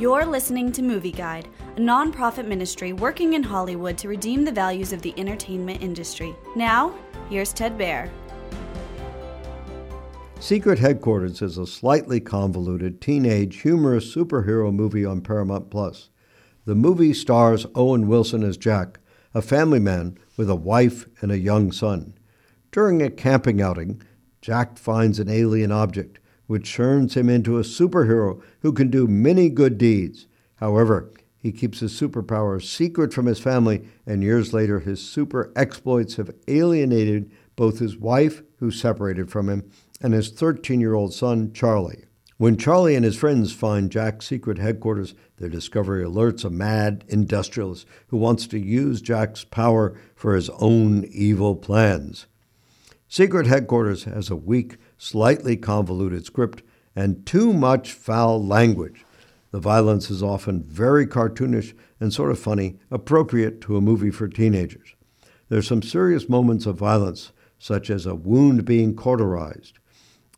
You're listening to Movie Guide, a nonprofit ministry working in Hollywood to redeem the values of the entertainment industry. Now, here's Ted Baehr. Secret Headquarters is a slightly convoluted teenage humorous superhero movie on Paramount Plus. The movie stars Owen Wilson as Jack, a family man with a wife and a young son. During a camping outing, Jack finds an alien object which turns him into a superhero who can do many good deeds. However, he keeps his superpowers secret from his family, and years later, his super exploits have alienated both his wife, who separated from him, and his 13 year old son, Charlie. When Charlie and his friends find Jack's secret headquarters, their discovery alerts a mad industrialist who wants to use Jack's power for his own evil plans. Secret Headquarters has a weak, slightly convoluted script and too much foul language. The violence is often very cartoonish and sort of funny, appropriate to a movie for teenagers. There's some serious moments of violence, such as a wound being cauterized.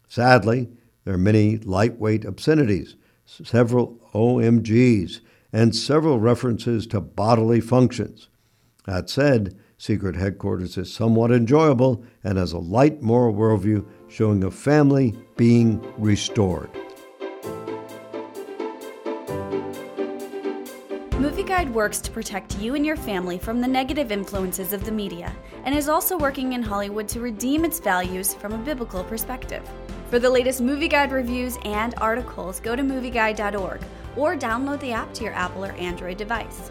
Sadly, there are many lightweight obscenities, several OMGs, and several references to bodily functions. That said, Secret Headquarters is somewhat enjoyable and has a light moral worldview showing a family being restored. Movie Guide works to protect you and your family from the negative influences of the media and is also working in Hollywood to redeem its values from a biblical perspective. For the latest Movie Guide reviews and articles, go to movieguide.org or download the app to your Apple or Android device.